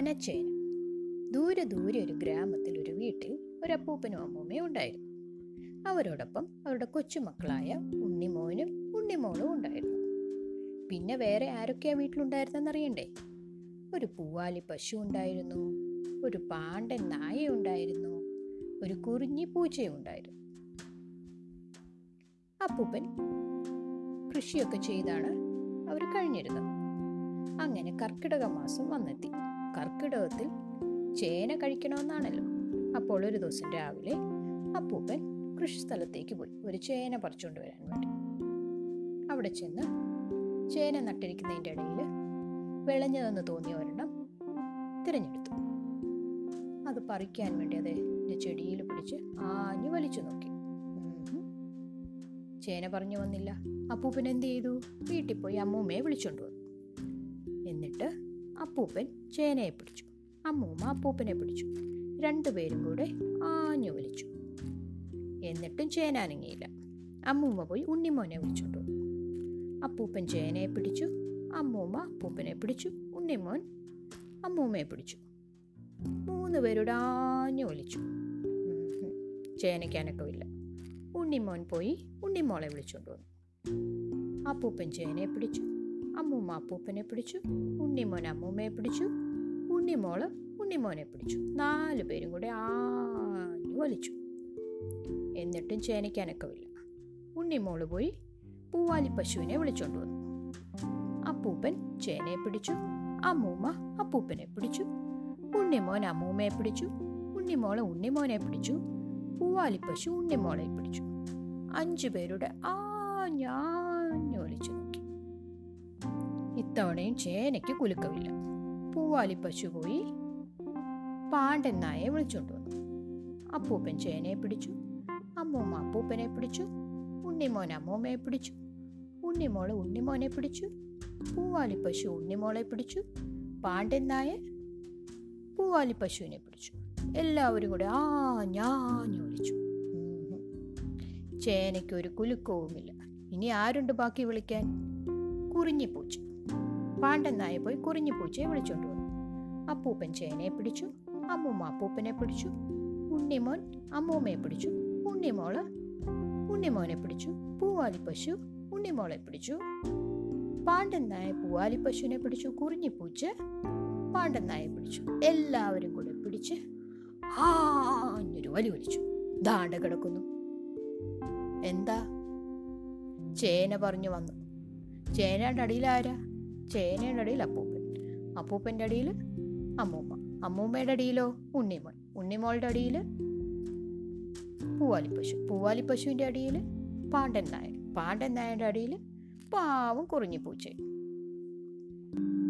ചേന ദൂരെ ദൂരെ ഒരു ഗ്രാമത്തിൽ ഒരു വീട്ടിൽ ഒരു അപ്പൂപ്പനും അമ്മൂമ്മയും ഉണ്ടായിരുന്നു. അവരോടൊപ്പം അവരുടെ കൊച്ചുമക്കളായ ഉണ്ണിമോനും ഉണ്ണിമോളും ഉണ്ടായിരുന്നു. പിന്നെ വേറെ ആരൊക്കെയാ വീട്ടിലുണ്ടായിരുന്നെന്നറിയണ്ടേ? ഒരു പൂവാലി പശു ഉണ്ടായിരുന്നു ഒരു പാണ്ടൻ നായ ഉണ്ടായിരുന്നു ഒരു കുറിഞ്ഞി പൂച്ചയും ഉണ്ടായിരുന്നു. അപ്പൂപ്പൻ കൃഷിയൊക്കെ ചെയ്താണ് അവർ കഴിഞ്ഞിരുന്നത്. അങ്ങനെ കർക്കിടക മാസം വന്നെത്തി. കർക്കിടകത്തിൽ ചേന കഴിക്കണമെന്നാണല്ലോ. അപ്പോൾ ഒരു ദിവസം രാവിലെ അപ്പൂപ്പൻ കൃഷിസ്ഥലത്തേക്ക് പോയി. ഒരു ചേന പറിച്ചുകൊണ്ട് വരാൻ വേണ്ടി. അവിടെ ചെന്ന് ചേന നട്ടിരിക്കുന്നതിന്റെ ഇടയിൽ വിളഞ്ഞതെന്ന് തോന്നിയ ഒരെണ്ണം തിരഞ്ഞെടുത്തു. അത് പറിക്കാൻ വേണ്ടി അത് ചെടിയിൽ പിടിച്ച് ആഞ്ഞു വലിച്ചു നോക്കി. ചേന പറഞ്ഞു വന്നില്ല. അപ്പൂപ്പൻ എന്ത് ചെയ്തു? വീട്ടിൽ പോയി അമ്മൂമ്മയെ വിളിച്ചുകൊണ്ട് വന്നു. എന്നിട്ട് അപ്പൂപ്പൻ ചേനയെ പിടിച്ചു. അമ്മൂമ്മ അപ്പൂപ്പനെ പിടിച്ചു. രണ്ടുപേരും കൂടെ ആഞ്ഞു വലിച്ചു എന്നിട്ടും ചേന അനങ്ങിയില്ല. അമ്മൂമ്മ പോയി ഉണ്ണിമോനെ വിളിച്ചോണ്ട് അപ്പൂപ്പൻ ചേനയെ പിടിച്ചു. അമ്മൂമ്മ അപ്പൂപ്പനെ പിടിച്ചു. ഉണ്ണിമോൻ അമ്മൂമ്മയെ പിടിച്ചു. മൂന്ന് പേരുടെ ആഞ്ഞു വലിച്ചു ഉം ഹും. ചേനയ്ക്ക് അനക്കമില്ല. ഉണ്ണിമോൻ പോയി ഉണ്ണിമോളെ വിളിച്ചോണ്ട് വന്നു. അപ്പൂപ്പൻ ചേനയെ പിടിച്ചു. അമ്മൂമ്മ അപ്പൂപ്പനെ പിടിച്ചു ഉണ്ണിമോൻ അമ്മൂമ്മയെ പിടിച്ചു ഉണ്ണിമോൾ ഉണ്ണിമോനെ പിടിച്ചു. നാലു പേരും കൂടെ ആഞ്ഞു വലിച്ചു. എന്നിട്ടും ചേനയ്ക്ക് അനക്കമില്ല ഉണ്ണിമോൾ പോയി പൂവാലി പശുവിനെ വിളിച്ചോണ്ട് വന്നു. അപ്പൂപ്പൻ ചേനയെ പിടിച്ചു അമ്മൂമ്മ അപ്പൂപ്പനെ പിടിച്ചു ഉണ്ണിമോൻ അമ്മൂമ്മയെ പിടിച്ചു ഉണ്ണിമോൾ ഉണ്ണിമോനെ പിടിച്ചു പൂവാലി പശു ഉണ്ണിമോളെ പിടിച്ചു. അഞ്ചു പേരുടെ ആ നോക്കി ഇത്തവണയും ചേനയ്ക്ക് കുലുക്കമില്ല. പശു പോയി പാണ്ഡൻ നായെ വിളിച്ചുകൊണ്ട് വന്നു. അപ്പൂപ്പൻ ചേനയെ പിടിച്ചു അമ്മൂമ്മ അപ്പൂപ്പനെ പിടിച്ചു ഉണ്ണിമോൻ അമ്മൂമ്മയെ പിടിച്ചു ഉണ്ണിമോൾ ഉണ്ണിമോനെ പിടിച്ചു പൂവാലി പശു ഉണ്ണിമോളെ പിടിച്ചു പാണ്ഡൻ നായ പൂവാലി പശുവിനെ പിടിച്ചു. എല്ലാവരും കൂടെ ആ ഞാഞ്ഞു വിളിച്ചു. ചേനയ്ക്ക് ഒരു കുലുക്കവുമില്ല. ഇനി ആരുണ്ട് ബാക്കി വിളിക്കാൻ? കുറിഞ്ഞിപ്പൂച്ച പാണ്ടൻ നായ പോയി കുറിഞ്ഞു പൂച്ചയെ വിളിച്ചോണ്ട് വന്നു. അപ്പൂപ്പൻ ചേനയെ പിടിച്ചു അമ്മൂമ്മ അപ്പൂപ്പനെ പിടിച്ചു ഉണ്ണിമോൻ അമ്മൂമ്മയെ പിടിച്ചു ഉണ്ണിമോൾ ഉണ്ണിമോനെ പിടിച്ചു പൂവാലി പശു ഉണ്ണിമോളെ പിടിച്ചു. പാണ്ഡൻ നായ പൂവാലി പശുവിനെ പിടിച്ചു കുറിഞ്ഞു പൂച്ച പാണ്ഡൻ നായെ പിടിച്ചു. എല്ലാവരും കൂടെ പിടിച്ച് ആഞ്ഞൊരു വലി വലിച്ചു. ദാണ്ട കിടക്കുന്നു. എന്താ? ചേന പറഞ്ഞു വന്നു. ചേനയുടെ അടിയിലാരാ ചേനയുടെ അടിയിൽ അപ്പൂപ്പൻ. അപ്പൂപ്പന്റെ അടിയിൽ അമ്മൂമ്മ. അമ്മൂമ്മയുടെ അടിയിലോ? ഉണ്ണിമോൾ ഉണ്ണിമോളുടെ അടിയിൽ പൂവാലി പശു അടിയിൽ പാണ്ഡൻ നായൻ പാണ്ഡൻ നായന്റെ അടിയിൽ പാവം കുറിഞ്ഞിപ്പൂച്ചയും. പൂച്ച